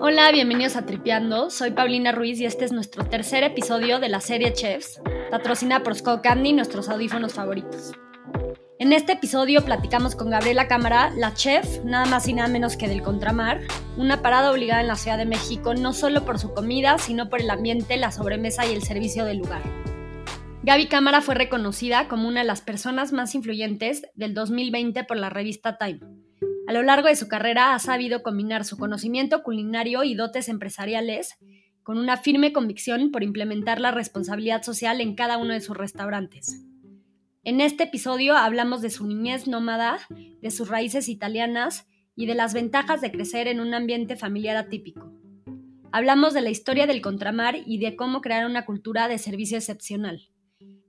Hola, bienvenidos a Tripeando. Soy Paulina Ruiz y este es nuestro tercer episodio de la serie Chefs, patrocinada por Skull Candy, nuestros audífonos favoritos. En este episodio platicamos con Gabriela Cámara, la chef, nada más y nada menos que del Contramar, una parada obligada en la Ciudad de México no solo por su comida, sino por el ambiente, la sobremesa y el servicio del lugar. Gaby Cámara fue reconocida como una de las personas más influyentes del 2020 por la revista Time. A lo largo de su carrera ha sabido combinar su conocimiento culinario y dotes empresariales con una firme convicción por implementar la responsabilidad social en cada uno de sus restaurantes. En este episodio hablamos de su niñez nómada, de sus raíces italianas y de las ventajas de crecer en un ambiente familiar atípico. Hablamos de la historia del contramar y de cómo crear una cultura de servicio excepcional.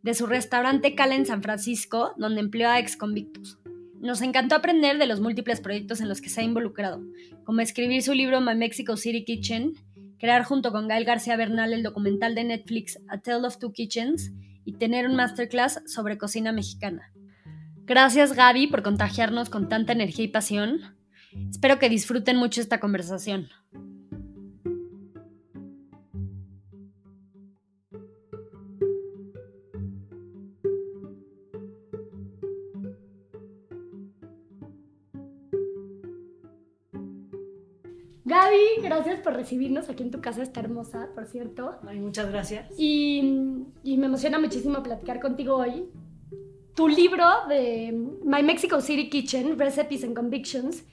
De su restaurante Cala en San Francisco, donde empleó a exconvictos. Nos encantó aprender de los múltiples proyectos en los que se ha involucrado, como escribir su libro My Mexico City Kitchen, crear junto con Gael García Bernal el documental de Netflix A Tale of Two Kitchens y tener un masterclass sobre cocina mexicana. Gracias Gaby por contagiarnos con tanta energía y pasión. Espero que disfruten mucho esta conversación. Gaby, gracias por recibirnos aquí en tu casa, está hermosa, por cierto. Ay, muchas gracias. Y, me emociona muchísimo platicar contigo hoy. Tu libro de My Mexico City Kitchen, Recipes and Convictions,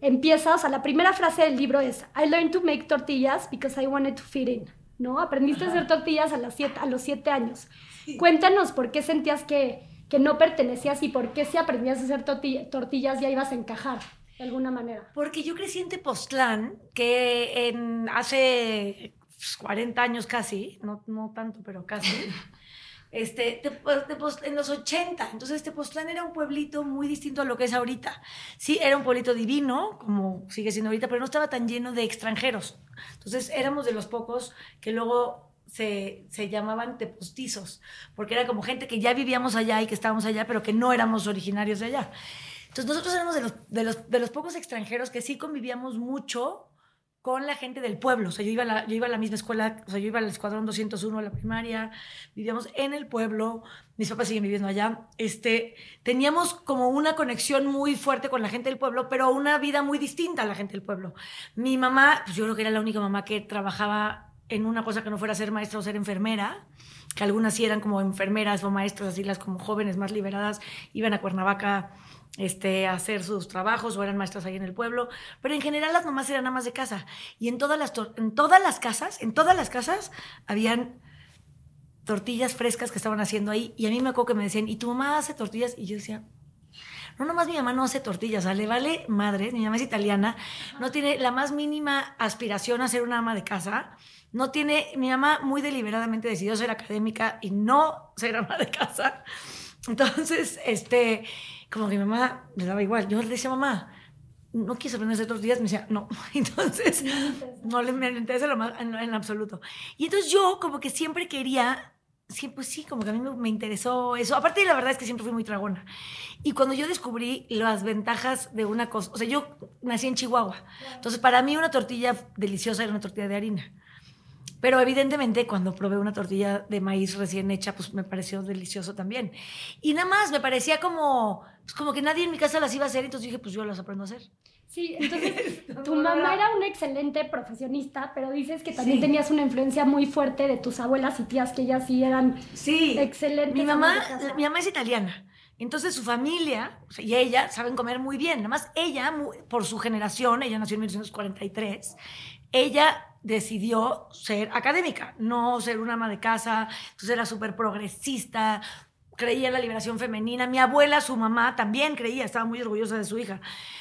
empieza, o sea, la primera frase del libro es, I learned to make tortillas because I wanted to fit in, ¿no? Aprendiste a hacer tortillas a, las siete, a los siete años. Cuéntanos por qué sentías que, que no pertenecías y por qué si aprendías a hacer tortillas ya ibas a encajar de alguna manera? Porque yo crecí en Tepoztlán, que en, hace 40 pues, años casi, no, no tanto, pero casi, este, en los 80. Entonces Tepoztlán era un pueblito muy distinto a lo que es ahorita. Sí, era un pueblito divino, como sigue siendo ahorita, pero no estaba tan lleno de extranjeros. Entonces éramos de los pocos que luego se, se, llamaban tepostizos, porque era como gente que ya vivíamos allá y que estábamos allá, pero que no éramos originarios de allá. Entonces nosotros éramos de los, de los, de los pocos extranjeros que sí convivíamos mucho con la gente del pueblo. O sea, yo iba, a la, yo iba a la misma escuela, o sea, yo iba al Escuadrón 201 a la primaria, vivíamos en el pueblo, mis papás siguen viviendo allá. Este, teníamos como una conexión muy fuerte con la gente del pueblo, pero una vida muy distinta a la gente del pueblo. Mi mamá, pues yo creo que era la única mamá que trabajaba en una cosa que no fuera ser maestra o ser enfermera, que algunas sí eran como enfermeras o maestras, así las como jóvenes más liberadas, iban a Cuernavaca este, hacer sus trabajos o eran maestras ahí en el pueblo, pero en general las mamás eran amas de casa y en todas las, en todas las casas, en todas las casas habían tortillas frescas que estaban haciendo ahí y a mí me acuerdo que me decían, ¿y tu mamá hace tortillas? Y yo decía, no, nomás mi mamá no hace tortillas, le vale madre, mi mamá es italiana, no tiene la más mínima aspiración a ser una ama de casa, no tiene, mi mamá muy deliberadamente decidió ser académica y no ser ama de casa. Entonces, este, como que mi mamá le daba igual. Yo le decía, mamá, ¿no quieres aprender a hacer tortillas? Me decía, no. Entonces, no le me interesa lo más en, absoluto. Y entonces yo como que siempre quería, siempre pues sí, como que a mí me, interesó eso. Aparte, la verdad es que siempre fui muy tragona. Y cuando yo descubrí las ventajas de una cosa, o sea, yo nací en Chihuahua. Entonces, para mí una tortilla deliciosa era una tortilla de harina. Pero evidentemente cuando probé una tortilla de maíz recién hecha, pues me pareció delicioso también. Y nada más, me parecía como, pues como que nadie en mi casa las iba a hacer, entonces dije, pues yo las aprendo a hacer. Sí, entonces tu mamá era una excelente profesionista, pero dices que también tenías una influencia muy fuerte de tus abuelas y tías, que ellas sí eran sí. excelentes. Mi mamá, mi mamá es italiana. Entonces su familia y ella saben comer muy bien. Nada más ella, por su generación, ella nació en 1943, ella decidió ser académica, no ser una ama de casa, entonces era súper progresista, creía en la liberación femenina. Mi abuela, su mamá, también creía, estaba muy orgullosa de su hija.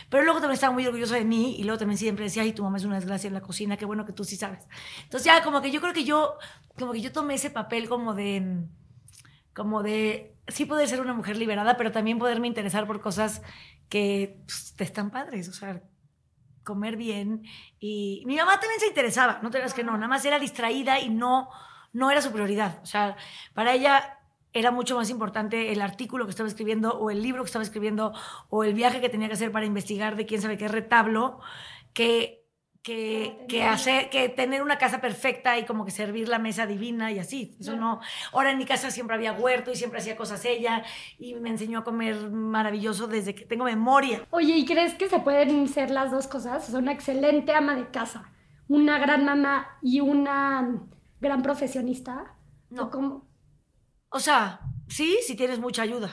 Pero luego también estaba muy orgullosa de mí y luego también siempre decía, ay, tu mamá es una desgracia en la cocina, qué bueno que tú sí sabes. Entonces ya como que yo creo que yo, como que yo tomé ese papel como de, como de, sí poder ser una mujer liberada, pero también poderme interesar por cosas que pues, te están padres, o sea, comer bien. Y mi mamá también se interesaba, no te digas que no, nada más era distraída y no, no era su prioridad. O sea, para ella era mucho más importante el artículo que estaba escribiendo o el libro que estaba escribiendo o el viaje que tenía que hacer para investigar de quién sabe qué retablo que que, que, hacer, que tener una casa perfecta y como que servir la mesa divina y así. Eso no. Ahora en mi casa siempre había huerto y siempre hacía cosas ella y me enseñó a comer maravilloso desde que tengo memoria. Oye, ¿y crees que se pueden ser las dos cosas? Es una excelente ama de casa, una gran mamá y una gran profesionista. No. ¿O cómo? O sea, sí, si tienes mucha ayuda.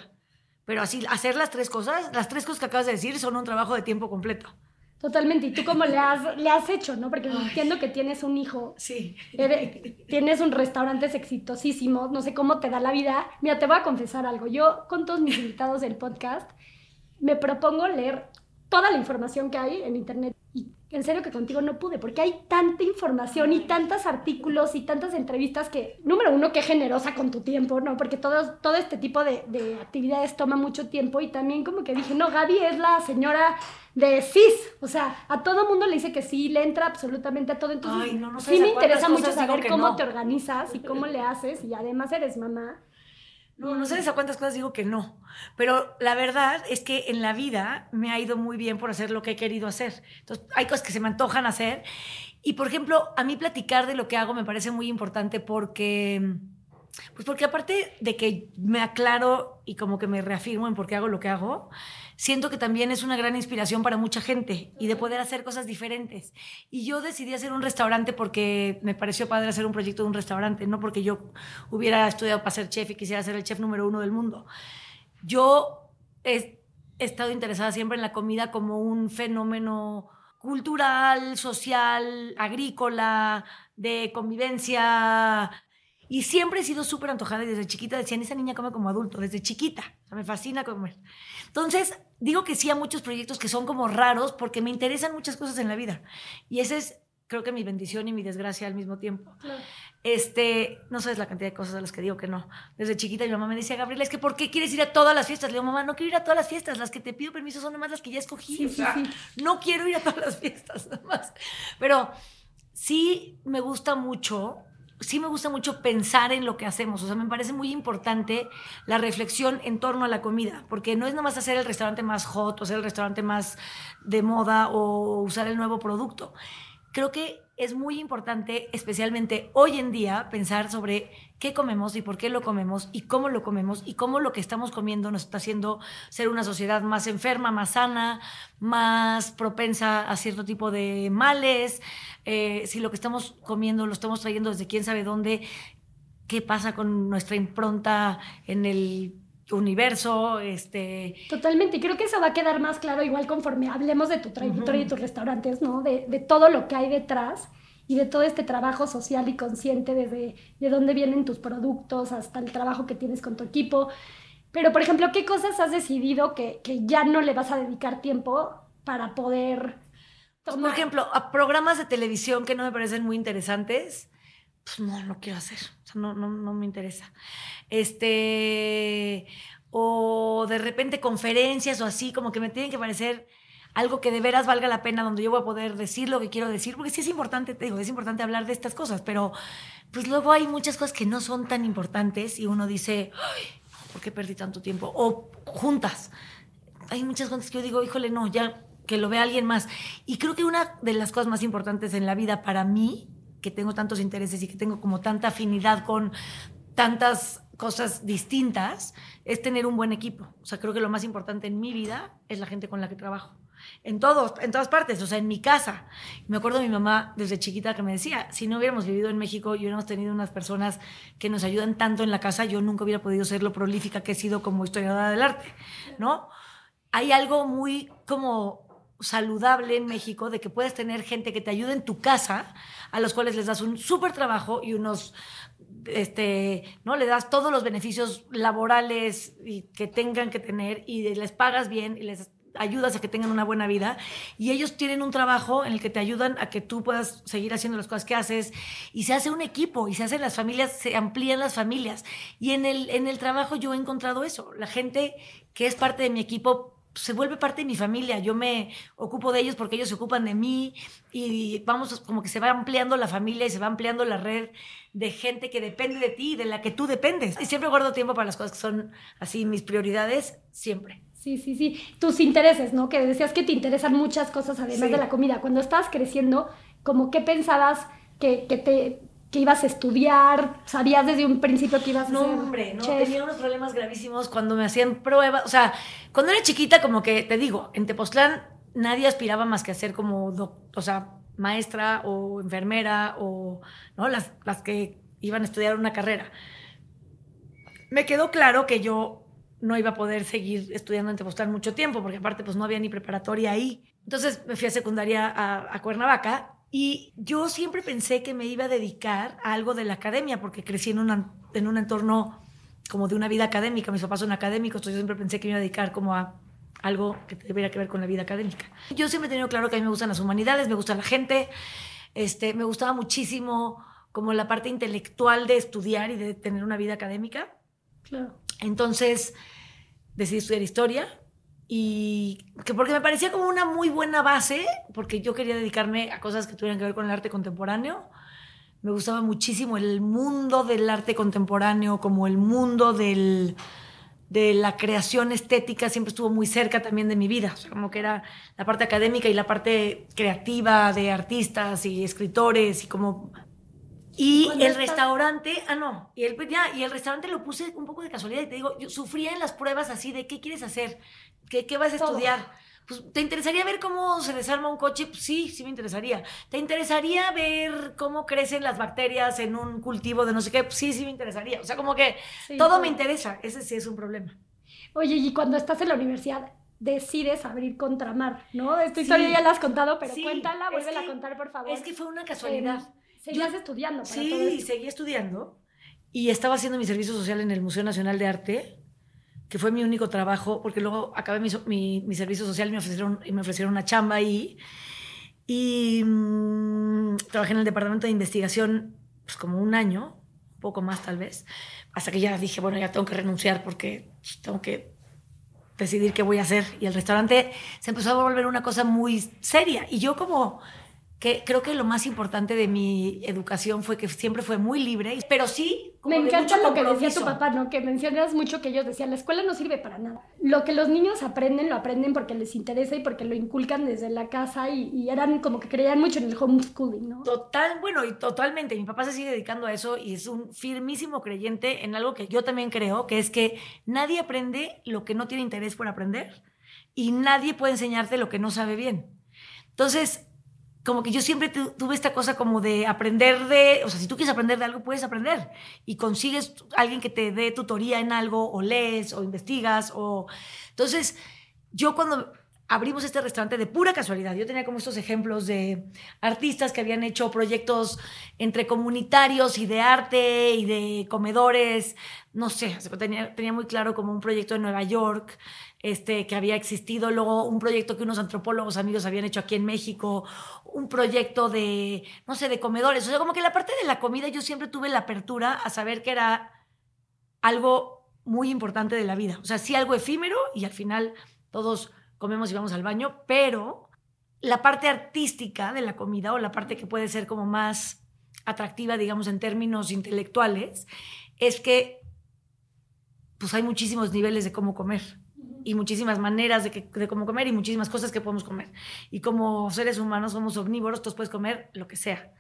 Pero así, hacer las tres cosas, las tres cosas que acabas de decir son un trabajo de tiempo completo. Totalmente. ¿Y tú cómo le has, le has hecho, no? Porque entiendo que tienes un hijo. Sí. eres- tienes un restaurantes exitosísimos. No sé cómo te da la vida. Mira, te voy a confesar algo. Yo, con todos mis invitados del podcast, me propongo leer toda la información que hay en internet. En serio que contigo no pude, porque hay tanta información y tantos artículos y tantas entrevistas que, número uno, qué generosa con tu tiempo, ¿no? Porque todo, todo este tipo de, de actividades toma mucho tiempo y también como que dije, no, Gaby es la señora de CIS, o sea, a todo mundo le dice que sí, le entra absolutamente a todo, entonces Ay, no, no sí me interesa mucho saber cómo no. te organizas y cómo le haces y además eres mamá. No, no sabes a cuántas cosas digo que no. Pero la verdad es que en la vida me ha ido muy bien por hacer lo que he querido hacer. Entonces, hay cosas que se me antojan hacer. Y, por ejemplo, a mí platicar de lo que hago me parece muy importante porque, pues porque aparte de que me aclaro y como que me reafirmo en por qué hago lo que hago, siento que también es una gran inspiración para mucha gente y de poder hacer cosas diferentes. Y yo decidí hacer un restaurante porque me pareció padre hacer un proyecto de un restaurante, no porque yo hubiera estudiado para ser chef y quisiera ser el chef número uno del mundo. Yo he, estado interesada siempre en la comida como un fenómeno cultural, social, agrícola, de convivencia. Y siempre he sido súper antojada y desde chiquita decían, esa niña come como adulto, desde chiquita. O sea, me fascina comer. Entonces, digo que sí a muchos proyectos que son como raros porque me interesan muchas cosas en la vida. Y ese es, creo que mi bendición y mi desgracia al mismo tiempo. Este, no sabes la cantidad de cosas a las que digo que no. Desde chiquita mi mamá me decía, Gabriela, es que ¿por qué quieres ir a todas las fiestas? Le digo, mamá, no quiero ir a todas las fiestas. Las que te pido permiso son nomás las que ya escogí. Sí, o sí, sea, sí. no quiero ir a todas las fiestas, nada más. Pero sí me gusta mucho, sí me gusta mucho pensar en lo que hacemos. O sea, me parece muy importante la reflexión en torno a la comida, porque no es nada más hacer el restaurante más hot o hacer el restaurante más de moda o usar el nuevo producto. Creo que es muy importante, especialmente hoy en día, pensar sobre qué comemos y por qué lo comemos y cómo lo comemos y cómo lo que estamos comiendo nos está haciendo ser una sociedad más enferma, más sana, más propensa a cierto tipo de males. Eh, si lo que estamos comiendo lo estamos trayendo desde quién sabe dónde, qué pasa con nuestra impronta en el universo, este, Totalmente, y creo que eso va a quedar más claro igual conforme hablemos de tu trayectoria y tus restaurantes, ¿no? De, de todo lo que hay detrás y de todo este trabajo social y consciente desde de dónde vienen tus productos hasta el trabajo que tienes con tu equipo. Pero, por ejemplo, ¿qué cosas has decidido que, que ya no le vas a dedicar tiempo para poder tomar? por ejemplo, a programas de televisión que no me parecen muy interesantes, pues no, no quiero hacer. No, no, no me interesa. Este, o de repente conferencias o así, como que me tienen que parecer algo que de veras valga la pena, donde yo voy a poder decir lo que quiero decir, porque sí es importante, te digo, es importante hablar de estas cosas, pero pues luego hay muchas cosas que no son tan importantes y uno dice, "Ay, ¿por qué perdí tanto tiempo? O juntas. Hay muchas cosas que yo digo, híjole, no, ya que lo vea alguien más. Y creo que una de las cosas más importantes en la vida para mí, que tengo tantos intereses y que tengo como tanta afinidad con tantas cosas distintas, es tener un buen equipo. O sea, creo que lo más importante en mi vida es la gente con la que trabajo. En todos, en todas partes, o sea, en mi casa. Me acuerdo de mi mamá desde chiquita que me decía, si no hubiéramos vivido en México y hubiéramos tenido unas personas que nos ayudan tanto en la casa, yo nunca hubiera podido ser lo prolífica que he sido como historiadora del arte, ¿no? Hay algo muy como saludable en México de que puedes tener gente que te ayude en tu casa, a los cuales les das un súper trabajo y unos, este, ¿no? Le das todos los beneficios laborales que tengan que tener y les pagas bien y les ayudas a que tengan una buena vida. Y ellos tienen un trabajo en el que te ayudan a que tú puedas seguir haciendo las cosas que haces. Y se hace un equipo y se hacen las familias, se amplían las familias. Y en el, en el trabajo yo he encontrado eso, la gente que es parte de mi equipo se vuelve parte de mi familia. Yo me ocupo de ellos porque ellos se ocupan de mí y vamos, como que se va ampliando la familia y se va ampliando la red de gente que depende de ti, de la que tú dependes. Y siempre guardo tiempo para las cosas que son así mis prioridades, siempre. Sí, sí, sí. Tus intereses, ¿no? Que decías que te interesan muchas cosas además de la comida. Cuando estabas creciendo, como qué pensabas que, que te que ibas a estudiar? ¿Sabías desde un principio que ibas a no, ser hombre, no, tenía unos problemas gravísimos cuando me hacían pruebas. O sea, cuando era chiquita, como que, te digo, en Tepoztlán nadie aspiraba más que a ser como, o sea, maestra o enfermera o, ¿no? Las, las que iban a estudiar una carrera. Me quedó claro que yo no iba a poder seguir estudiando en Tepoztlán mucho tiempo, porque aparte, pues no había ni preparatoria ahí. Entonces me fui a secundaria a, a Cuernavaca y yo siempre pensé que me iba a dedicar a algo de la academia, porque crecí en, en un entorno como de una vida académica. Mis papás son académicos, entonces yo siempre pensé que me iba a dedicar como a algo que tuviera que ver con la vida académica. Yo siempre he tenido claro que a mí me gustan las humanidades, me gusta la gente, este, me gustaba muchísimo como la parte intelectual de estudiar y de tener una vida académica. Claro. Entonces decidí estudiar historia y que porque me parecía como una muy buena base, porque yo quería dedicarme a cosas que tuvieran que ver con el arte contemporáneo. Me gustaba muchísimo el mundo del arte contemporáneo, como el mundo del, de la creación estética, siempre estuvo muy cerca también de mi vida, como que era la parte académica y la parte creativa de artistas y escritores y como y el restaurante, ah, no, y el, ya, y el restaurante lo puse un poco de casualidad y te digo, yo sufría en las pruebas así de qué quieres hacer, qué, qué vas a estudiar. Pues, ¿te interesaría ver cómo se desarma un coche? Pues, sí, sí me interesaría. ¿Te interesaría ver cómo crecen las bacterias en un cultivo de no sé qué? Pues, sí, sí me interesaría. O sea, como que todo me interesa. Ese sí es un problema. Oye, y cuando estás en la universidad, decides abrir Contramar, ¿no? Esta historia ya la has contado, pero cuéntala, vuélvela a contar, por favor. Es que fue una casualidad. Seguías estudiando. sí, seguí estudiando y estaba haciendo mi servicio social en el Museo Nacional de Arte, que fue mi único trabajo, porque luego acabé mi, mi, servicio social y me ofrecieron, me ofrecieron una chamba ahí. Y mm, trabajé en el departamento de investigación pues, como un año, poco más tal vez, hasta que ya dije, bueno, ya tengo que renunciar porque pues, tengo que decidir qué voy a hacer. Y el restaurante se empezó a volver una cosa muy seria. Y yo como que creo que lo más importante de mi educación fue que siempre fue muy libre, pero sí. Me encanta lo que decía tu papá, ¿no? Que mencionas mucho que ellos decían, la escuela no sirve para nada. Lo que los niños aprenden, lo aprenden porque les interesa y porque lo inculcan desde la casa y, eran como que creían mucho en el homeschooling, ¿no? Total, bueno, y totalmente. Mi papá se sigue dedicando a eso y es un firmísimo creyente en algo que yo también creo, que es que nadie aprende lo que no tiene interés por aprender y nadie puede enseñarte lo que no sabe bien. Entonces, como que yo siempre tuve esta cosa como de aprender de, o sea, si tú quieres aprender de algo, puedes aprender. Y consigues alguien que te dé tutoría en algo o lees o investigas o... Entonces, yo cuando abrimos este restaurante de pura casualidad, yo tenía como estos ejemplos de artistas que habían hecho proyectos entre comunitarios y de arte y de comedores, no sé, tenía, tenía muy claro como un proyecto en Nueva York este, que había existido, luego un proyecto que unos antropólogos amigos habían hecho aquí en México, un proyecto de, no sé, de comedores. O sea, como que la parte de la comida yo siempre tuve la apertura a saber que era algo muy importante de la vida. O sea, sí algo efímero y al final todos comemos y vamos al baño, pero la parte artística de la comida o la parte que puede ser como más atractiva, digamos, en términos intelectuales, es que pues hay muchísimos niveles de cómo comer y muchísimas maneras de, de cómo comer y muchísimas cosas que podemos comer. Y como seres humanos somos omnívoros, tú puedes comer lo que sea.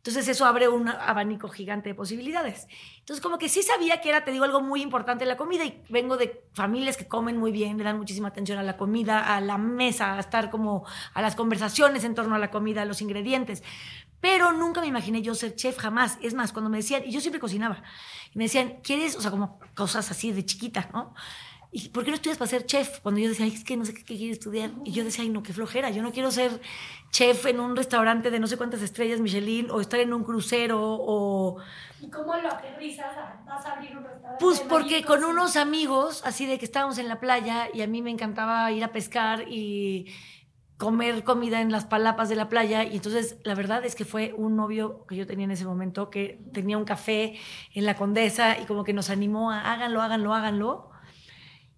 Entonces eso abre un abanico gigante de posibilidades. Entonces como que sí sabía que era, te digo, algo muy importante la comida y vengo de familias que comen muy bien, le dan muchísima atención a la comida, a la mesa, a estar como a las conversaciones en torno a la comida, a los ingredientes. Pero nunca me imaginé yo ser chef jamás. Es más, cuando me decían, y yo siempre cocinaba, y me decían, ¿quieres? O sea, como cosas así de chiquita, ¿no? ¿Y por qué no estudias para ser chef? Cuando yo decía, es que no sé qué, quiero estudiar. Y yo decía, ay, no, qué flojera. Yo no quiero ser chef en un restaurante de no sé cuántas estrellas Michelin o estar en un crucero o... ¿Y cómo lo aterrizas? ¿Vas a abrir un restaurante? Pues porque con unos amigos, así de que estábamos en la playa y a mí me encantaba ir a pescar y comer comida en las palapas de la playa y entonces la verdad es que fue un novio que yo tenía en ese momento que tenía un café en la Condesa y como que nos animó a háganlo, háganlo, háganlo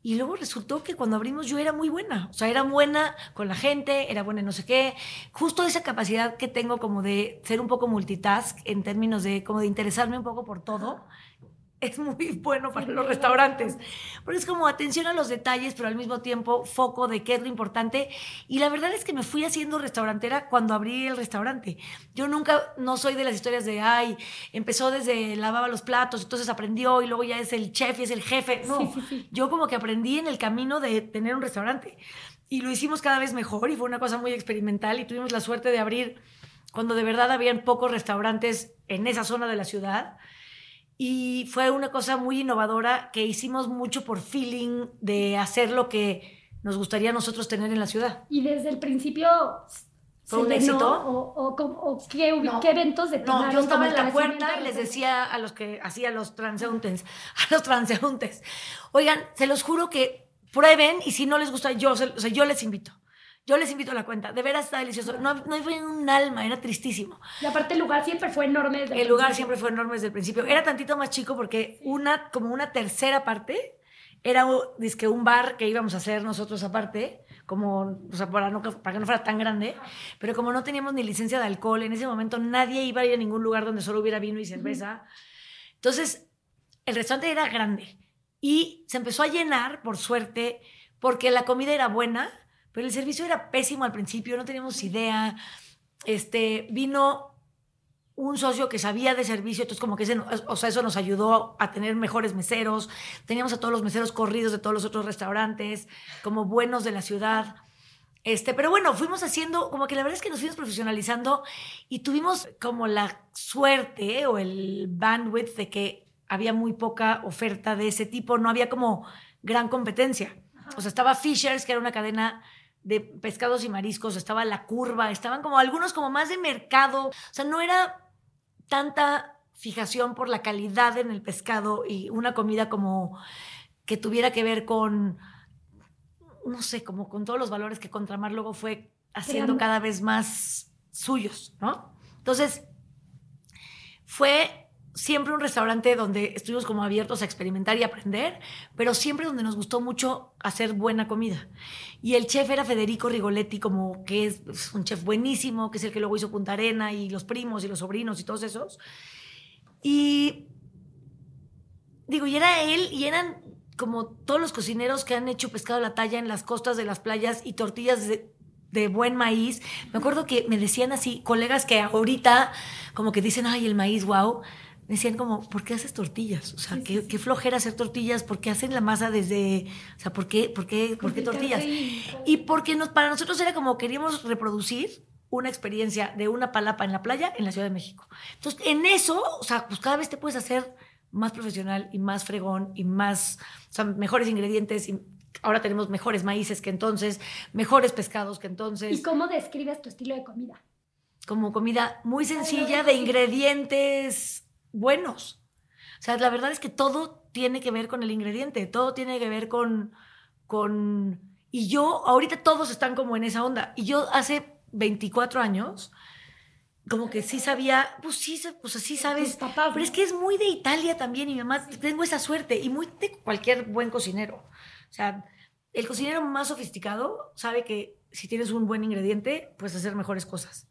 Y luego resultó que cuando abrimos yo era muy buena. O sea, era buena con la gente, era buena en no sé qué. Justo esa capacidad que tengo como de ser un poco multitask en términos de como de interesarme un poco por todo es muy bueno para los restaurantes. Pero es como atención a los detalles, pero al mismo tiempo foco de qué es lo importante. Y la verdad es que me fui haciendo restaurantera cuando abrí el restaurante. Yo nunca, no soy de las historias de, ay, empezó desde lavaba los platos, entonces aprendió y luego ya es el chef y es el jefe. No, yo como que aprendí en el camino de tener un restaurante. Y lo hicimos cada vez mejor y fue una cosa muy experimental y tuvimos la suerte de abrir cuando de verdad habían pocos restaurantes en esa zona de la ciudad y fue una cosa muy innovadora que hicimos mucho por feeling de hacer lo que nos gustaría a nosotros tener en la ciudad. Y desde el principio ¿Fue un éxito? ¿O, o, qué, qué, eventos de No, yo estaba en la puerta y les decía a los que hacía los transeúntes, a los transeúntes, oigan, se los juro que prueben y si no les gusta, yo, o sea, yo les invito. Yo les invito a la cuenta. De veras está delicioso. No, no fue un alma, era tristísimo. Y aparte el lugar siempre fue enorme desde el, el lugar siempre fue enorme desde el principio. Era tantito más chico porque una, como una tercera parte era que un bar que íbamos a hacer nosotros aparte, como, o sea, para, no, para que no fuera tan grande, pero como no teníamos ni licencia de alcohol, en ese momento nadie iba a ir a ningún lugar donde solo hubiera vino y cerveza. Entonces, el restaurante era grande y se empezó a llenar, por suerte, porque la comida era buena pero el servicio era pésimo al principio, no teníamos idea. Este, vino un socio que sabía de servicio, entonces como que ese, o sea, eso nos ayudó a tener mejores meseros. Teníamos a todos los meseros corridos de todos los otros restaurantes, como buenos de la ciudad. Este, pero bueno, fuimos haciendo, como que la verdad es que nos fuimos profesionalizando y tuvimos como la suerte o el bandwidth de que había muy poca oferta de ese tipo, no había como gran competencia. O sea, estaba Fishers, que era una cadena de pescados y mariscos, estaba la curva, estaban como algunos como más de mercado, o sea, no era tanta fijación por la calidad en el pescado y una comida como que tuviera que ver con, no sé, como con todos los valores que Contramar luego fue haciendo cada vez más suyos, ¿no? Entonces, fue siempre un restaurante donde estuvimos como abiertos a experimentar y aprender, pero siempre donde nos gustó mucho hacer buena comida. Y el chef era Federico Rigoletti, como que es un chef buenísimo, que es el que luego hizo Punta Arena y los primos y los sobrinos y todos esos. Y digo, y era él y eran como todos los cocineros que han hecho pescado a la talla en las costas de las playas y tortillas de, de buen maíz. Me acuerdo que me decían así, colegas que ahorita como que dicen, ay, el maíz, wow decían como, ¿por qué haces tortillas? O sea, qué, qué, flojera hacer tortillas, ¿por qué hacen la masa desde, o sea, ¿por qué, por qué, por qué tortillas? Y porque nos, para nosotros era como queríamos reproducir una experiencia de una palapa en la playa en la Ciudad de México. Entonces, en eso, o sea, pues cada vez te puedes hacer más profesional y más fregón y más, o sea, mejores ingredientes y ahora tenemos mejores maíces que entonces, mejores pescados que entonces. ¿Y cómo describes tu estilo de comida? Como comida muy sencilla, de ingredientes buenos. O sea, la verdad es que todo tiene que ver con el ingrediente, todo tiene que ver con, con... Y yo, ahorita todos están como en esa onda. Y yo hace 24 años, como que sí sabía, pues sí, pues así sabes. pero es que es muy de Italia también y mi mamá, tengo esa suerte y muy de cualquier buen cocinero. O sea, el cocinero más sofisticado sabe que si tienes un buen ingrediente, puedes hacer mejores cosas.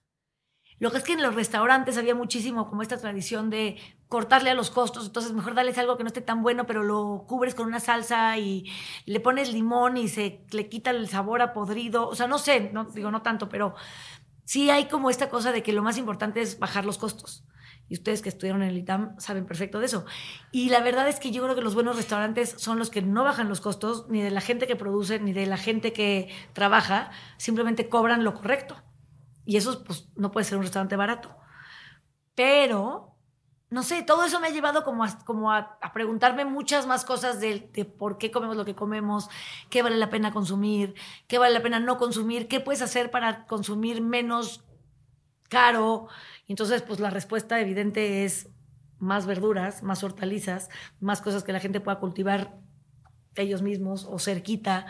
Lo que es que en los restaurantes había muchísimo como esta tradición de cortarle a los costos, entonces mejor darles algo que no esté tan bueno, pero lo cubres con una salsa y le pones limón y se le quita el sabor a podrido. O sea, no sé, no digo no tanto, pero sí hay como esta cosa de que lo más importante es bajar los costos. Y ustedes que estudiaron en el ITAM saben perfecto de eso. Y la verdad es que yo creo que los buenos restaurantes son los que no bajan los costos, ni de la gente que produce, ni de la gente que trabaja, simplemente cobran lo correcto. Y eso pues, no puede ser un restaurante barato. Pero, no sé, todo eso me ha llevado como a, como a, preguntarme muchas más cosas de, de, por qué comemos lo que comemos, qué vale la pena consumir, qué vale la pena no consumir, qué puedes hacer para consumir menos caro. Y entonces, pues la respuesta evidente es más verduras, más hortalizas, más cosas que la gente pueda cultivar ellos mismos o cerquita,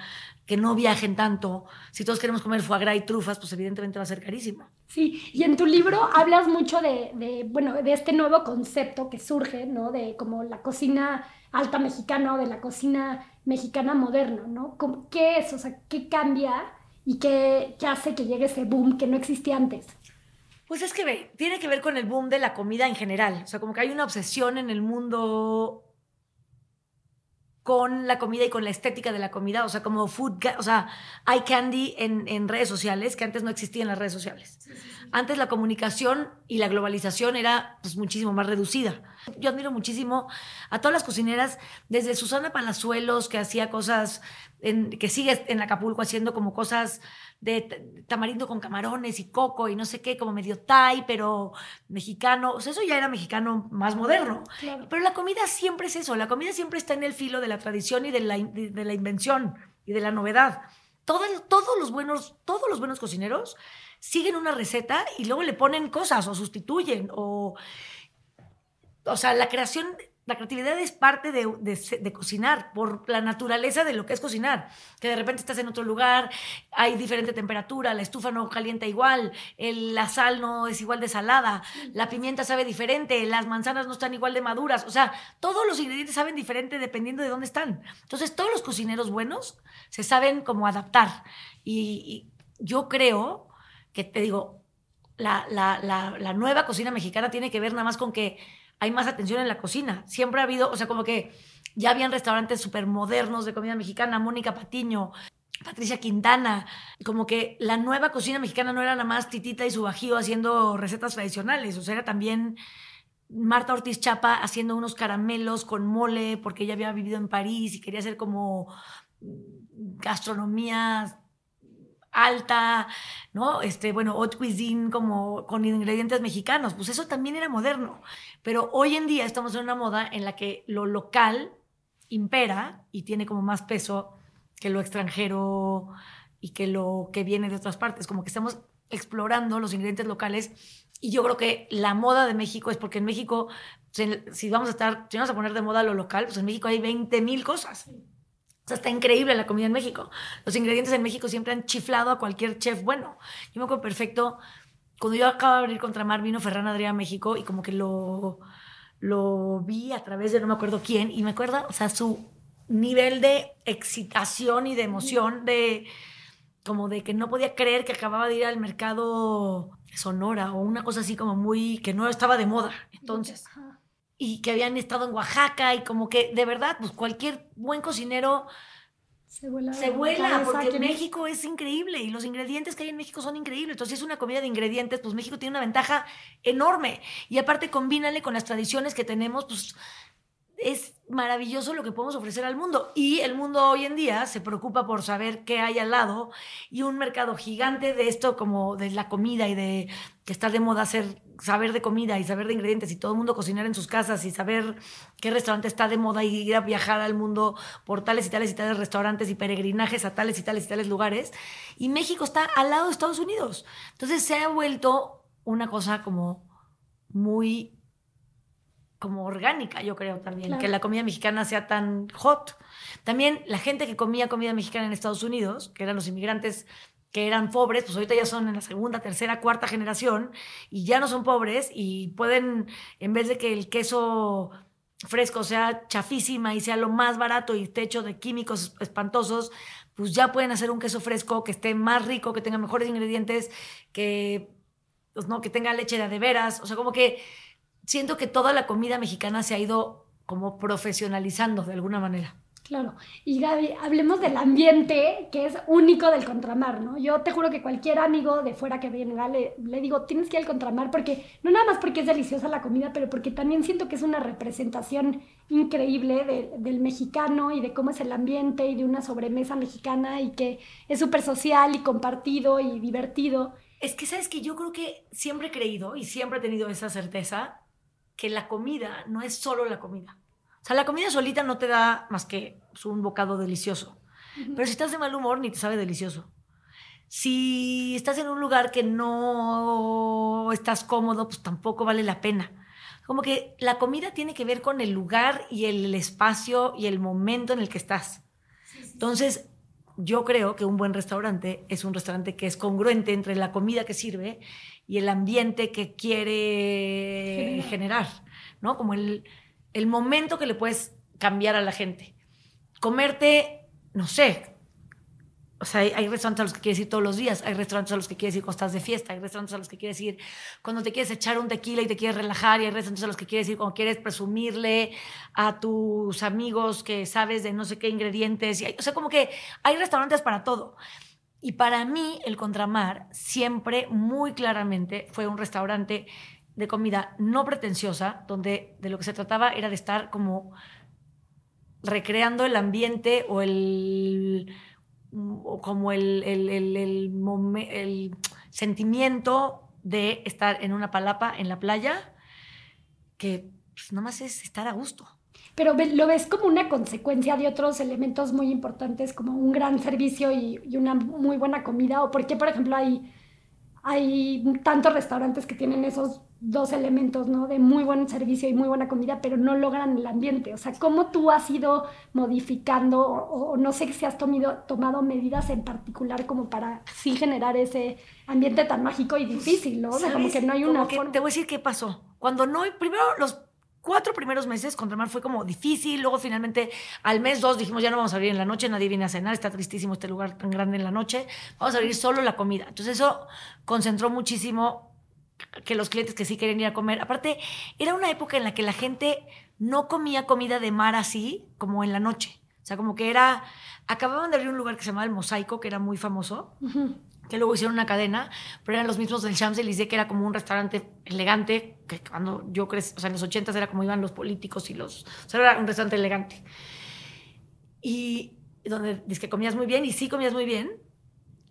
que no viajen tanto. Si todos queremos comer foie gras y trufas, pues evidentemente va a ser carísimo. Sí, y en tu libro hablas mucho de, bueno, de este nuevo concepto que surge, ¿no? De como la cocina alta mexicana o de la cocina mexicana moderna, ¿no? ¿Qué es? O sea, ¿qué cambia y qué, qué hace que llegue ese boom que no existía antes? Pues es que ve, tiene que ver con el boom de la comida en general. O sea, como que hay una obsesión en el mundo con la comida y con la estética de la comida, o sea, como food, o sea, hay candy en, en redes sociales que antes no existían las redes sociales. Antes la comunicación y la globalización era pues muchísimo más reducida. Yo admiro muchísimo a todas las cocineras, desde Susana Palazuelos, que hacía cosas, en, que sigue en Acapulco haciendo como cosas de tamarindo con camarones y coco y no sé qué, como medio Thai, pero mexicano. O sea, eso ya era mexicano más moderno. Pero la comida siempre es eso, la comida siempre está en el filo de la tradición y de la, de la invención y de la novedad. todos los buenos, todos los buenos cocineros siguen una receta y luego le ponen cosas o sustituyen o... O sea, la creación la creatividad es parte de, cocinar, por la naturaleza de lo que es cocinar. Que de repente estás en otro lugar, hay diferente temperatura, la estufa no calienta igual, la sal no es igual de salada, la pimienta sabe diferente, las manzanas no están igual de maduras. O sea, todos los ingredientes saben diferente dependiendo de dónde están. Entonces, todos los cocineros buenos se saben cómo adaptar. Y, yo creo que, te digo, la, la nueva cocina mexicana tiene que ver nada más con que hay más atención en la cocina. Siempre ha habido, o sea, como que ya habían restaurantes súper modernos de comida mexicana, Mónica Patiño, Patricia Quintana, como que la nueva cocina mexicana no era nada más Titita y su bajío haciendo recetas tradicionales, o sea, era también Marta Ortiz Chapa haciendo unos caramelos con mole porque ella había vivido en París y quería hacer como gastronomía alta, ¿no? Este, bueno, haute cuisine como con ingredientes mexicanos, pues eso también era moderno. Pero hoy en día estamos en una moda en la que lo local impera y tiene como más peso que lo extranjero y que lo que viene de otras partes. Como que estamos explorando los ingredientes locales y yo creo que la moda de México es porque en México, si vamos a estar, si vamos a poner de moda lo local, pues en México hay 20 mil cosas. Sea, está increíble la comida en México. Los ingredientes en México siempre han chiflado a cualquier chef bueno. Yo me acuerdo perfecto cuando yo acabo de abrir Contramar, vino Ferran Adrià a México y como que lo, lo vi a través de no me acuerdo quién, y me acuerdo, o sea, su nivel de excitación y de emoción, de como de que no podía creer que acababa de ir al mercado Sonora o una cosa así como muy, que no estaba de moda entonces. Y que habían estado en Oaxaca y como que de verdad, pues cualquier buen cocinero se vuela. Se vuela, porque México es increíble y los ingredientes que hay en México son increíbles. Entonces, si es una comida de ingredientes, pues México tiene una ventaja enorme. Y aparte, combínale con las tradiciones que tenemos, pues es maravilloso lo que podemos ofrecer al mundo. Y el mundo hoy en día se preocupa por saber qué hay al lado y un mercado gigante de esto como de la comida y de que está de moda hacer, saber de comida y saber de ingredientes y todo el mundo cocinar en sus casas y saber qué restaurante está de moda y ir a viajar al mundo por tales y tales y tales restaurantes y peregrinajes a tales y tales y tales lugares. Y México está al lado de Estados Unidos. Entonces se ha vuelto una cosa como muy como orgánica, yo creo también, que la comida mexicana sea tan hot. También la gente que comía comida mexicana en Estados Unidos, que eran los inmigrantes que eran pobres, pues ahorita ya son en la segunda, tercera, cuarta generación y ya no son pobres y pueden, en vez de que el queso fresco sea chafísima y sea lo más barato y esté hecho de químicos espantosos, pues ya pueden hacer un queso fresco que esté más rico, que tenga mejores ingredientes, que, pues no, que tenga leche de, de veras, o sea, como que siento que toda la comida mexicana se ha ido como profesionalizando de alguna manera. Claro. Y Gaby, hablemos del ambiente que es único del contramar, ¿no? Yo te juro que cualquier amigo de fuera que venga le, le digo, tienes que ir al contramar porque, no nada más porque es deliciosa la comida, pero porque también siento que es una representación increíble del mexicano y de cómo es el ambiente y de una sobremesa mexicana y que es súper social y compartido y divertido. Es que, ¿sabes que Yo creo que siempre he creído y siempre he tenido esa certeza que la comida no es solo la comida. O sea, la comida solita no te da más que un bocado delicioso. Pero si estás de mal humor, ni te sabe delicioso. Si estás en un lugar que no estás cómodo, pues tampoco vale la pena. Como que la comida tiene que ver con el lugar y el espacio y el momento en el que estás. Entonces, yo creo que un buen restaurante es un restaurante que es congruente entre la comida que sirve y el ambiente que quiere generar, ¿no? Como el, el momento que le puedes cambiar a la gente. Comerte, no sé, o sea, hay, restaurantes a los que quieres ir todos los días, hay restaurantes a los que quieres ir cuando estás de fiesta, hay restaurantes a los que quieres ir cuando te quieres echar un tequila y te quieres relajar, y hay restaurantes a los que quieres ir cuando quieres presumirle a tus amigos que sabes de no sé qué ingredientes. Y o sea, como que hay restaurantes para todo. Y para mí, el Contramar siempre, muy claramente, fue un restaurante de comida no pretenciosa, donde de lo que se trataba era de estar como recreando el ambiente o el o como el, el, el, sentimiento de estar en una palapa en la playa, que pues, nomás es estar a gusto. Pero lo ves como una consecuencia de otros elementos muy importantes, como un gran servicio y, y una muy buena comida, o por qué, por ejemplo, hay, hay tantos restaurantes que tienen esos dos elementos, ¿no? De muy buen servicio y muy buena comida, pero no logran el ambiente. O sea, ¿cómo tú has ido modificando o, no sé si has tomado, tomado medidas en particular como para sí generar ese ambiente tan mágico y difícil, ¿no? O sea, como que no hay una forma. Te voy a decir qué pasó. Cuando no, primero los cuatro primeros meses Contramar fue como difícil, luego finalmente al mes dos dijimos ya no vamos a abrir en la noche, nadie viene a cenar, está tristísimo este lugar tan grande en la noche, vamos a abrir solo la comida. Entonces eso concentró muchísimo que los clientes que sí querían ir a comer. Aparte, era una época en la que la gente no comía comida de mar así como en la noche. O sea, como que era... Acababan de abrir un lugar que se llamaba El Mosaico, que era muy famoso, que luego hicieron una cadena, pero eran los mismos del Champs-Élysées, que era como un restaurante elegante, que cuando yo crecí, o sea, en los 80 era como iban los políticos y los... O sea, era un restaurante elegante. Y donde dice que comías muy bien, y sí comías muy bien,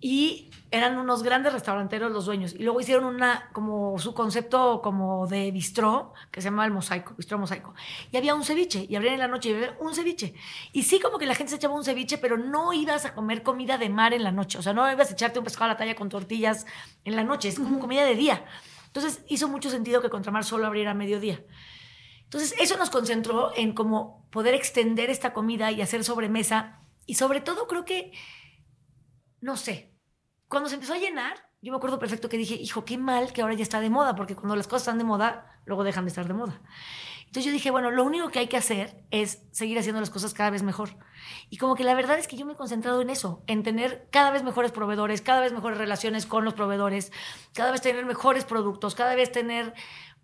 y eran unos grandes restauranteros los dueños. Y luego hicieron una, como su concepto como de bistró, que se llamaba el mosaico, bistró mosaico. Y había un ceviche, y abrían en la noche y había un ceviche. Y sí como que la gente se echaba un ceviche, pero no ibas a comer comida de mar en la noche. O sea, no ibas a echarte un pescado a la talla con tortillas en la noche, es como comida de día. Entonces hizo mucho sentido que Contramar solo abriera a mediodía. Entonces eso nos concentró en como poder extender esta comida y hacer sobremesa. Y sobre todo creo que, no sé, cuando se empezó a llenar, yo me acuerdo perfecto que dije, hijo, qué mal que ahora ya está de moda, porque cuando las cosas están de moda, luego dejan de estar de moda. Entonces yo dije, bueno, lo único que hay que hacer es seguir haciendo las cosas cada vez mejor. Y como que la verdad es que yo me he concentrado en eso, en tener cada vez mejores proveedores, cada vez mejores relaciones con los proveedores, cada vez tener mejores productos, cada vez tener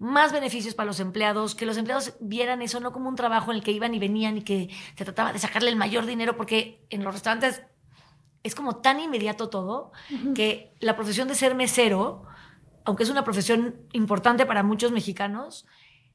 más beneficios para los empleados, que los empleados vieran eso no como un trabajo en el que iban y venían y que se trataba de sacarle el mayor dinero, porque en los restaurantes es como tan inmediato todo que la profesión de ser mesero, aunque es una profesión importante para muchos mexicanos,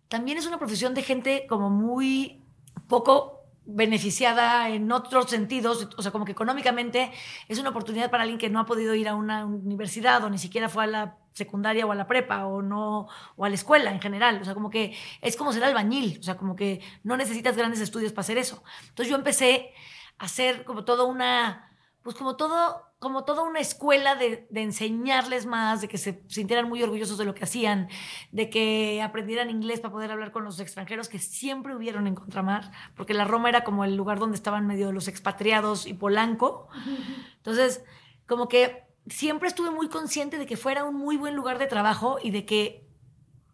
también es una profesión de gente como muy poco beneficiada en otros sentidos, o sea, como que económicamente es una oportunidad para alguien que no ha podido ir a una universidad o ni siquiera fue a la secundaria o a la prepa o no o a la escuela en general, o sea, como que es como ser albañil, o sea, como que no necesitas grandes estudios para hacer eso. Entonces yo empecé a hacer como toda una pues como todo, como toda una escuela de, enseñarles más, de que se sintieran muy orgullosos de lo que hacían, de que aprendieran inglés para poder hablar con los extranjeros que siempre hubieron en Contramar, porque la Roma era como el lugar donde estaban medio los expatriados y Polanco. Entonces, como que siempre estuve muy consciente de que fuera un muy buen lugar de trabajo y de que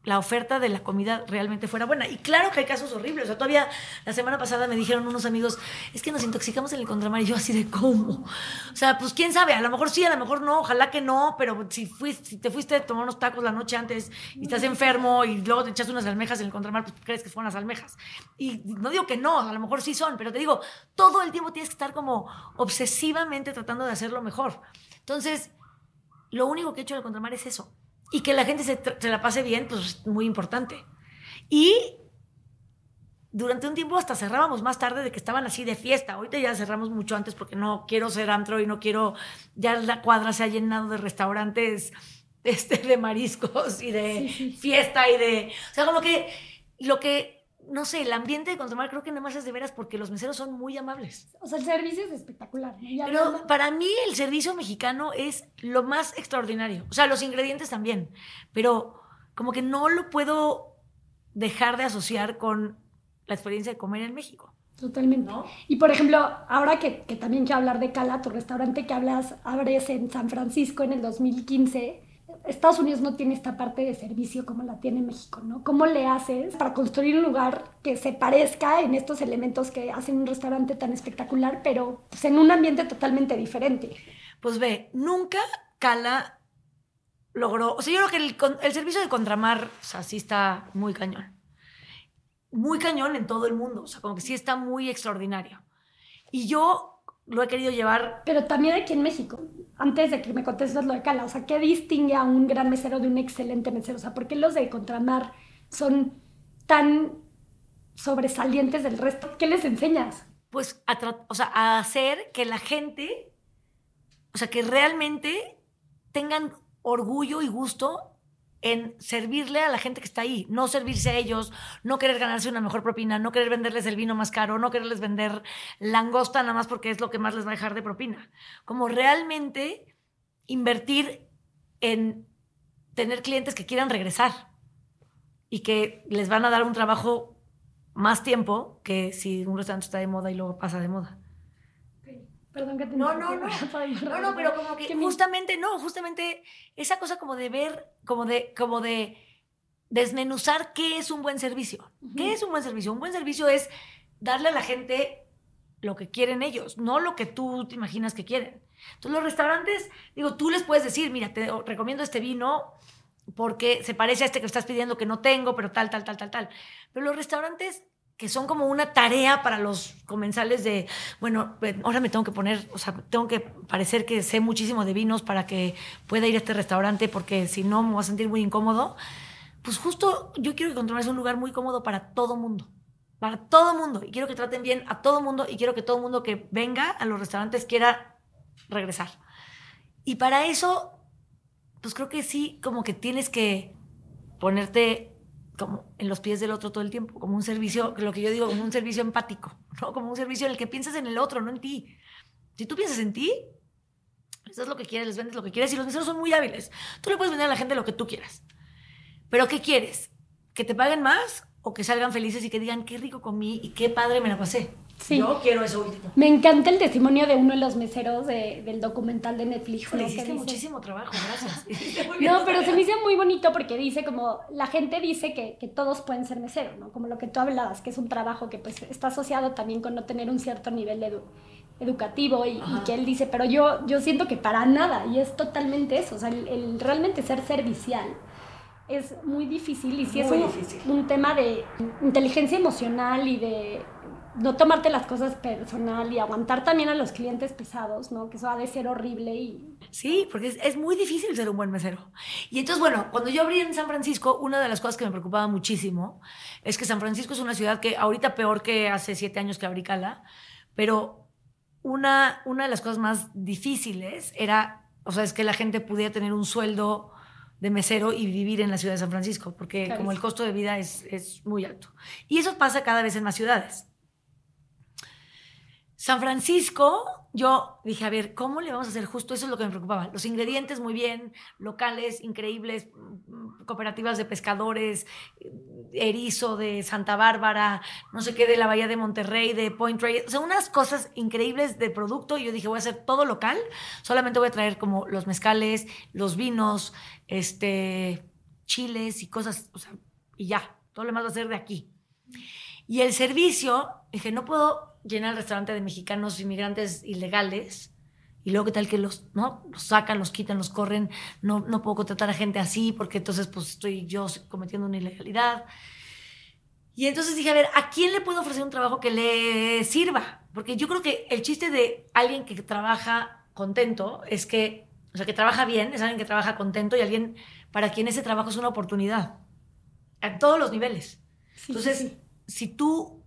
la oferta de la comida realmente fuera buena. Y claro que hay casos horribles. O sea, todavía la semana pasada me dijeron unos amigos, es que nos intoxicamos en el contramar. Y yo así de cómo. O sea, pues quién sabe, a lo mejor sí, a lo mejor no, ojalá que no, pero si, fuiste, si te fuiste a tomar unos tacos la noche antes y estás enfermo y luego te echas unas almejas en el contramar, pues crees que fueron las almejas. Y no digo que no, a lo mejor sí son, pero te digo, todo el tiempo tienes que estar como obsesivamente tratando de hacerlo mejor. Entonces, lo único que he hecho en el contramar es eso y que la gente se, la pase bien, pues es muy importante. Y durante un tiempo hasta cerrábamos más tarde de que estaban así de fiesta. Ahorita ya cerramos mucho antes porque no quiero ser antro y no quiero, ya la cuadra se ha llenado de restaurantes este, de mariscos y de fiesta y de... O sea, como que lo que no sé, el ambiente de Contramar creo que nada más es de veras porque los meseros son muy amables. O sea, el servicio es espectacular. Pero para mí el servicio mexicano es lo más extraordinario. O sea, los ingredientes también. Pero como que no lo puedo dejar de asociar con la experiencia de comer en México. Totalmente. Y por ejemplo, ahora que, que también quiero hablar de Cala, tu restaurante que hablas, abres en San Francisco en el 2015 Estados Unidos no tiene esta parte de servicio como la tiene México, ¿no? ¿Cómo le haces para construir un lugar que se parezca en estos elementos que hacen un restaurante tan espectacular, pero pues, en un ambiente totalmente diferente? Pues ve, nunca Cala logró, o sea, yo creo que el, el servicio de contramar, o sea, sí está muy cañón. Muy cañón en todo el mundo, o sea, como que sí está muy extraordinario. Y yo lo he querido llevar. Pero también aquí en México, antes de que me contestes lo de Cala, o sea, ¿qué distingue a un gran mesero de un excelente mesero? O sea, ¿por qué los de Contramar son tan sobresalientes del resto? ¿Qué les enseñas? Pues a, o sea, a hacer que la gente, o sea, que realmente tengan orgullo y gusto en servirle a la gente que está ahí, no servirse a ellos, no querer ganarse una mejor propina, no querer venderles el vino más caro, no quererles vender langosta nada más porque es lo que más les va a dejar de propina. Como realmente invertir en tener clientes que quieran regresar y que les van a dar un trabajo más tiempo que si un restaurante está de moda y luego pasa de moda. Perdón que te No, no, no. No, no, pero como que justamente, no, justamente esa cosa como de ver, como de, como de desmenuzar qué es un buen servicio. ¿Qué es un buen servicio? Un buen servicio es darle a la gente lo que quieren ellos, no lo que tú te imaginas que quieren. Entonces los restaurantes, digo, tú les puedes decir, mira, te recomiendo este vino porque se parece a este que estás pidiendo que no tengo, pero tal, tal, tal, tal, tal. Pero los restaurantes que son como una tarea para los comensales de, bueno, ahora me tengo que poner, o sea, tengo que parecer que sé muchísimo de vinos para que pueda ir a este restaurante porque si no me voy a sentir muy incómodo. Pues justo yo quiero que Controlar un lugar muy cómodo para todo mundo, para todo mundo. Y quiero que traten bien a todo mundo y quiero que todo mundo que venga a los restaurantes quiera regresar. Y para eso, pues creo que sí, como que tienes que ponerte como en los pies del otro todo el tiempo, como un servicio, lo que yo digo, como un servicio empático, ¿no? Como un servicio en el que piensas en el otro, no en ti. Si tú piensas en ti, eso es lo que quieres, les vendes lo que quieres y los meseros son muy hábiles. Tú le puedes vender a la gente lo que tú quieras. Pero ¿qué quieres? ¿Que te paguen más o que salgan felices y que digan qué rico comí y qué padre me la pasé? Sí. Yo quiero eso último. Me encanta el testimonio de uno de los meseros del documental de Netflix. Le hiciste muchísimo trabajo, gracias. no, pero se me hizo muy bonito porque dice como, la gente dice que, que, todos pueden ser meseros, ¿no? Como lo que tú hablabas, que es un trabajo que pues está asociado también con no tener un cierto nivel educativo y, que él dice, pero yo, yo siento que para nada, y es totalmente eso, o sea, el, realmente ser servicial es muy difícil y si es un, un tema de inteligencia emocional y de no tomarte las cosas personal y aguantar también a los clientes pesados, ¿no? Que eso ha de ser horrible y... Sí, porque es, es, muy difícil ser un buen mesero. Y entonces, bueno, cuando yo abrí en San Francisco, una de las cosas que me preocupaba muchísimo es que San Francisco es una ciudad que ahorita peor que hace siete años que abrí Cala, pero una, una de las cosas más difíciles era, o sea, es que la gente pudiera tener un sueldo de mesero y vivir en la ciudad de San Francisco, porque como el costo de vida es, es muy alto. Y eso pasa cada vez en más ciudades. San Francisco, yo dije, a ver, ¿cómo le vamos a hacer justo? Eso es lo que me preocupaba. Los ingredientes muy bien, locales, increíbles, mm, cooperativas de pescadores, erizo de Santa Bárbara, no sé qué, de la Bahía de Monterrey, de Point Reyes, o sea, unas cosas increíbles de producto. Y yo dije, voy a hacer todo local, solamente voy a traer como los mezcales, los vinos, este, chiles y cosas, o sea, y ya, todo lo demás va a ser de aquí. Y el servicio, dije, no puedo llena el restaurante de mexicanos inmigrantes ilegales y luego qué tal que los, ¿no? los sacan, los quitan, los corren, no, no puedo contratar a gente así porque entonces pues estoy yo cometiendo una ilegalidad. Y entonces dije, a ver, ¿a quién le puedo ofrecer un trabajo que le sirva? Porque yo creo que el chiste de alguien que trabaja contento es que, o sea, que trabaja bien, es alguien que trabaja contento y alguien para quien ese trabajo es una oportunidad. A todos los niveles. entonces, si tú,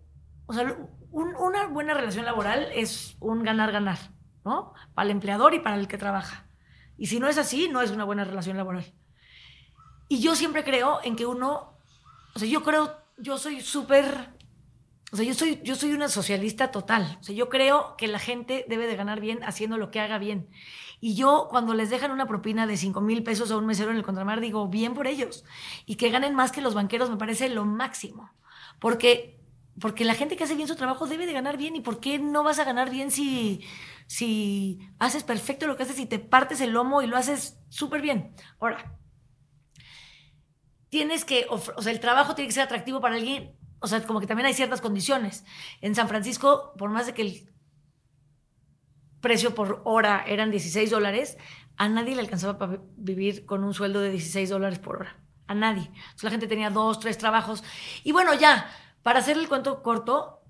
o sea, una buena relación laboral es un ganar-ganar, ¿no? Para el empleador y para el que trabaja. Y si no es así, no es una buena relación laboral. Y yo siempre creo en que uno, o sea, yo creo, yo soy súper, o sea, yo soy, yo soy una socialista total. O sea, yo creo que la gente debe de ganar bien haciendo lo que haga bien. Y yo, cuando les dejan una propina de 5 mil pesos a un mesero en el contramar, digo, bien por ellos. Y que ganen más que los banqueros me parece lo máximo. Porque porque la gente que hace bien su trabajo debe de ganar bien. ¿Y por qué no vas a ganar bien si, si haces perfecto lo que haces y te partes el lomo y lo haces súper bien? Ahora, tienes que, o sea, el trabajo tiene que ser atractivo para alguien, o sea, como que también hay ciertas condiciones. En San Francisco, por más de que el precio por hora eran 16 dólares, a nadie le alcanzaba para vivir con un sueldo de 16 dólares por hora. A nadie. La gente tenía dos, tres trabajos. Y bueno, ya, para hacer el cuento corto,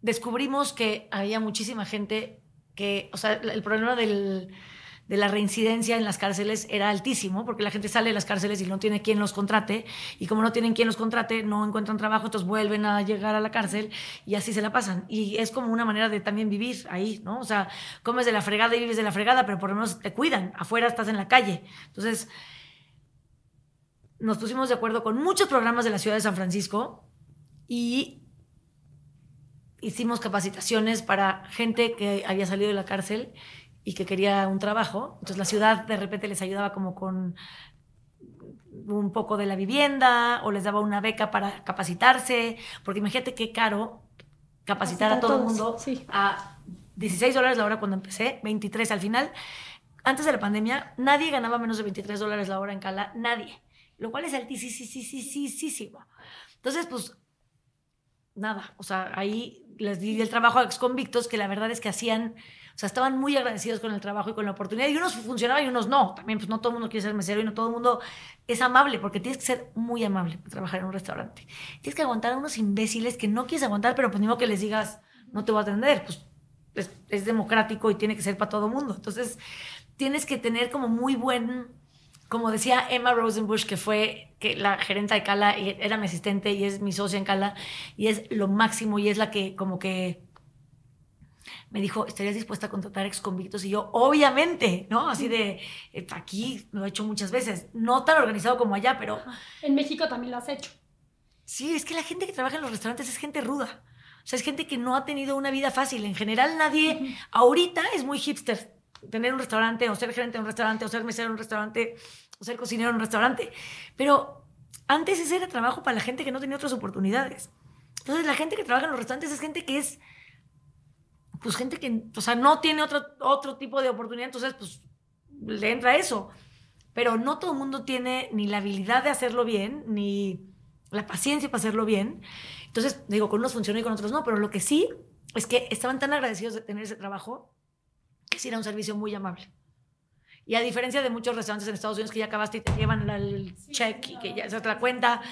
descubrimos que había muchísima gente que, o sea, el problema del, de la reincidencia en las cárceles era altísimo, porque la gente sale de las cárceles y no tiene quien los contrate, y como no tienen quien los contrate, no encuentran trabajo, entonces vuelven a llegar a la cárcel y así se la pasan. Y es como una manera de también vivir ahí, ¿no? O sea, comes de la fregada y vives de la fregada, pero por lo menos te cuidan, afuera estás en la calle. Entonces, nos pusimos de acuerdo con muchos programas de la ciudad de San Francisco y hicimos capacitaciones para gente que había salido de la cárcel y que quería un trabajo. Entonces la ciudad de repente les ayudaba como con un poco de la vivienda o les daba una beca para capacitarse, porque imagínate qué caro capacitar a todo el mundo a 16 dólares la hora cuando empecé, 23 al final. Antes de la pandemia, nadie ganaba menos de 23 dólares la hora en Cala, nadie, lo cual es altísimo. Entonces, pues, nada, o sea, ahí les di el trabajo a exconvictos que la verdad es que hacían o sea, estaban muy agradecidos con el trabajo y con la oportunidad. Y unos funcionaban y unos no. También, pues no todo el mundo quiere ser mesero y no todo el mundo es amable, porque tienes que ser muy amable para trabajar en un restaurante. Tienes que aguantar a unos imbéciles que no quieres aguantar, pero pues ni modo que les digas, no te voy a atender. Pues es, es democrático y tiene que ser para todo el mundo. Entonces, tienes que tener como muy buen como decía Emma Rosenbush, que fue que la gerenta de Cala, era mi asistente y es mi socia en Cala, y es lo máximo y es la que como que me dijo, ¿estarías dispuesta a contratar ex convictos? Y yo, obviamente, ¿no? Así de, eh, aquí lo he hecho muchas veces, no tan organizado como allá, pero... En México también lo has hecho. Sí, es que la gente que trabaja en los restaurantes es gente ruda. O sea, es gente que no ha tenido una vida fácil. En general, nadie, ahorita es muy hipster tener un restaurante, o ser gerente de un restaurante, o ser mesero en un restaurante, o ser cocinero en un restaurante. Pero antes ese era trabajo para la gente que no tenía otras oportunidades. Entonces, la gente que trabaja en los restaurantes es gente que es pues gente que, o sea, no tiene otro, otro tipo de oportunidad, entonces pues le entra eso. Pero no todo el mundo tiene ni la habilidad de hacerlo bien, ni la paciencia para hacerlo bien. Entonces, digo, con unos funcionó y con otros no, pero lo que sí es que estaban tan agradecidos de tener ese trabajo sí era un servicio muy amable. Y a diferencia de muchos restaurantes en Estados Unidos que ya acabaste y te llevan el check y que ya se la cuenta,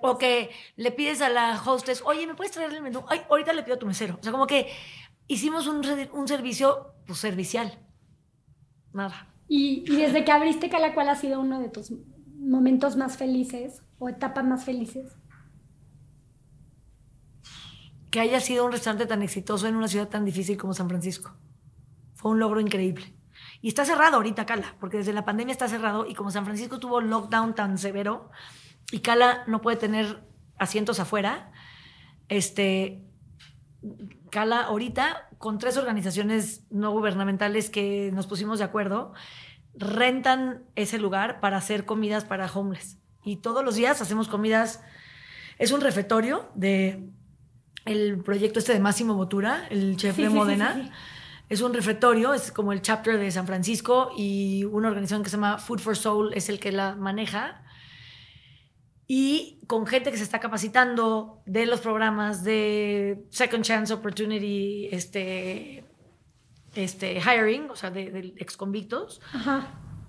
o que le pides a la hostess, oye, ¿me puedes traer el menú? Ay, ahorita le pido a tu mesero. O sea, como que hicimos un, un servicio pues, servicial. Nada. Y, y, desde que abriste Cala, ¿cuál ha sido uno de tus momentos más felices o etapas más felices? Que haya sido un restaurante tan exitoso en una ciudad tan difícil como San Francisco. Fue un logro increíble. Y está cerrado ahorita Cala, porque desde la pandemia está cerrado y como San Francisco tuvo lockdown tan severo y Cala no puede tener asientos afuera, este, Cala ahorita con tres organizaciones no gubernamentales que nos pusimos de acuerdo, rentan ese lugar para hacer comidas para homeless. Y todos los días hacemos comidas. Es un refectorio de el proyecto este de Máximo Botura, el chef de Modena. Es un refectorio, es como el chapter de San Francisco y una organización que se llama Food for Soul es el que la maneja y con gente que se está capacitando de los programas de Second Chance Opportunity, este, este hiring, o sea, de, ex convictos,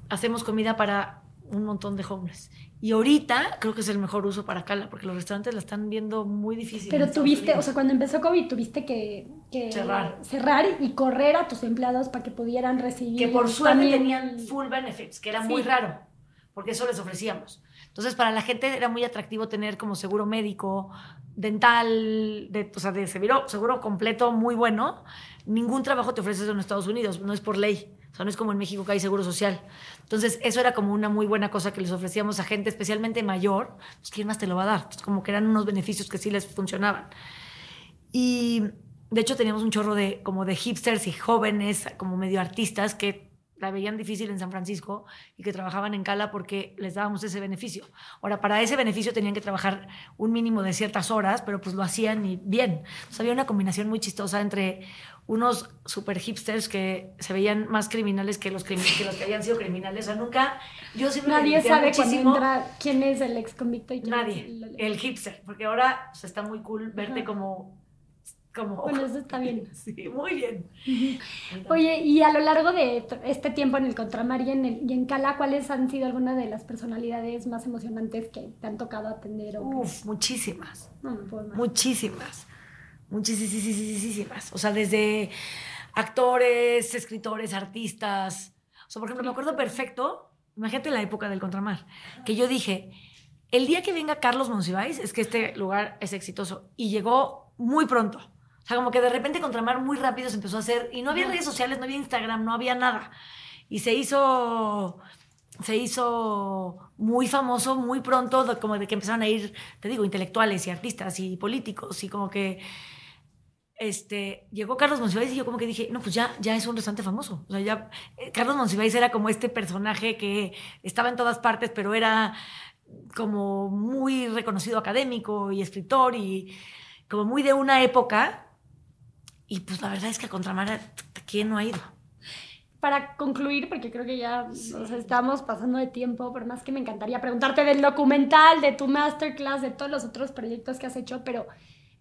hacemos comida para un montón de homeless. Y ahorita creo que es el mejor uso para Cala, porque los restaurantes la están viendo muy difícil. Pero tuviste, o sea, cuando empezó COVID, tuviste que, cerrar. cerrar y correr a tus empleados para que pudieran recibir. Que por suerte tenían full benefits, que era muy raro, porque eso les ofrecíamos. Entonces, para la gente era muy atractivo tener como seguro médico, dental, de, o sea, de seguro, seguro completo muy bueno. Ningún trabajo te ofrece eso en Estados Unidos, no es por ley. O sea, no es como en México que hay seguro social. Entonces, eso era como una muy buena cosa que les ofrecíamos a gente, especialmente mayor. Pues, ¿quién más te lo va a dar? Pues, como que eran unos beneficios que sí les funcionaban. Y de hecho, teníamos un chorro de, como de hipsters y jóvenes, como medio artistas, que la veían difícil en San Francisco y que trabajaban en Cala porque les dábamos ese beneficio. Ahora, para ese beneficio tenían que trabajar un mínimo de ciertas horas, pero pues lo hacían y bien. Entonces, había una combinación muy chistosa entre unos super hipsters que se veían más criminales que los, que los que habían sido criminales. O sea, nunca, yo siempre Nadie sabe muchísimo, entra quién es el ex convicto y quién Nadie, es el, el, hipster, porque ahora pues, está muy cool verte como bueno, eso está bien. Sí, muy bien. Oye, y a lo largo de este tiempo en el Contramar y en, el, y en Cala, ¿cuáles han sido algunas de las personalidades más emocionantes que te han tocado atender? Uf, muchísimas. No me puedo Muchísimas. Muchísimas. O sea, desde actores, escritores, artistas. O sea, por ejemplo, me acuerdo perfecto, imagínate la época del Contramar, que yo dije, el día que venga Carlos Monsiváis es que este lugar es exitoso. Y llegó muy pronto. O sea, como que de repente Contramar muy rápido se empezó a hacer, y no había redes sociales, no había Instagram, no había nada. Y se hizo, se hizo muy famoso muy pronto, como de que empezaron a ir, te digo, intelectuales y artistas y políticos, y como que este, llegó Carlos Monsiváis y yo como que dije, no, pues ya, ya es un restaurante famoso. O sea, ya, eh, Carlos Monsiváis era como este personaje que estaba en todas partes, pero era como muy reconocido académico y escritor y como muy de una época y pues la verdad es que a Contramar, ¿quién no ha ido? Para concluir, porque creo que ya nos estamos pasando de tiempo, por más que me encantaría preguntarte del documental, de tu masterclass, de todos los otros proyectos que has hecho, pero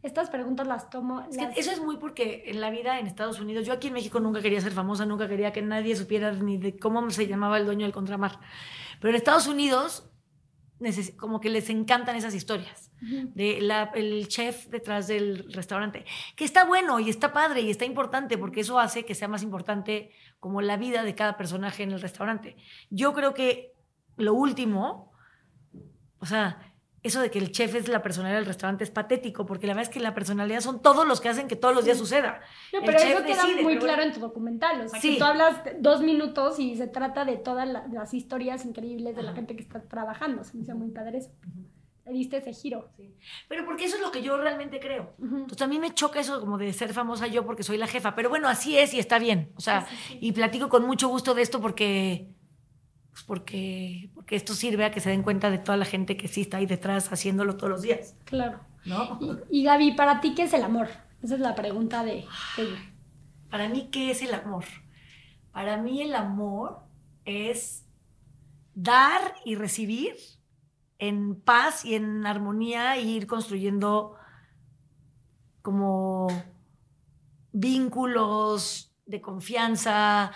estas preguntas las tomo. eso es muy porque en la vida en Estados Unidos, yo aquí en México nunca quería ser famosa, nunca quería que nadie supiera ni de cómo se llamaba el dueño del contramar. Pero en Estados Unidos como que les encantan esas historias de el chef detrás del restaurante, que está bueno y está padre y está importante porque eso hace que sea más importante como la vida de cada personaje en el restaurante. Yo creo que lo último, o sea, eso de que el chef es la personalidad del restaurante es patético, porque la verdad es que la personalidad son todos los que hacen que todos los días suceda. No, pero eso queda muy claro en tu documental. O sea, que tú hablas dos minutos y se trata de todas las historias increíbles de la gente que está trabajando. Se me hizo muy padre eso. Le diste ese giro. Sí. Pero porque eso es lo que yo realmente creo. Entonces a mí me choca eso como de ser famosa yo porque soy la jefa. Pero bueno, así es y está bien. O sea, y platico con mucho gusto de esto porque pues porque, porque esto sirve a que se den cuenta de toda la gente que sí está ahí detrás haciéndolo todos los días. Claro. ¿No? Y, Gaby, ¿para ti qué es el amor? Esa es la pregunta de, Para mí, ¿qué es el amor? Para mí el amor es dar y recibir en paz y en armonía e ir construyendo como vínculos de confianza,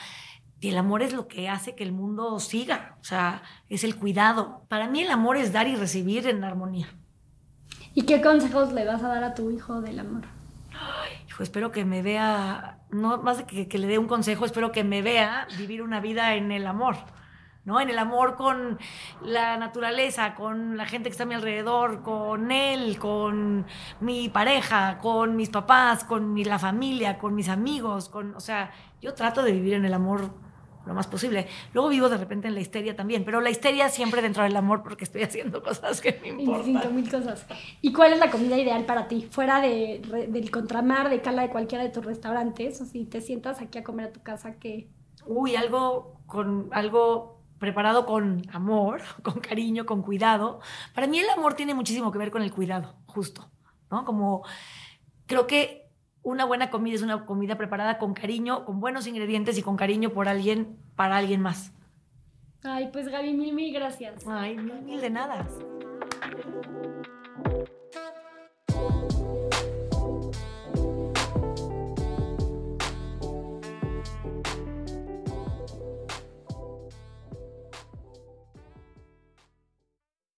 y el amor es lo que hace que el mundo siga, o sea, es el cuidado. Para mí el amor es dar y recibir en armonía. ¿Y qué consejos le vas a dar a tu hijo del amor? Ay, hijo, espero que me vea, no más de que, que le dé un consejo, espero que me vea vivir una vida en el amor. ¿no? En el amor con la naturaleza, con la gente que está a mi alrededor, con él, con mi pareja, con mis papás, con mi, la familia, con mis amigos, con, o sea, yo trato de vivir en el amor lo más posible. Luego vivo de repente en la histeria también, pero la histeria siempre dentro del amor porque estoy haciendo cosas que me importan. mil cosas. ¿Y cuál es la comida ideal para ti? Fuera de, del contramar, de cala de cualquiera de tus restaurantes, o si te sientas aquí a comer a tu casa, ¿qué? Uy, algo con algo preparado con amor, con cariño, con cuidado. Para mí el amor tiene muchísimo que ver con el cuidado, justo, ¿no? Como creo que una buena comida es una comida preparada con cariño, con buenos ingredientes y con cariño por alguien, para alguien más. Ay, pues Gaby, mil, mil gracias. Ay, mil, mil de nada.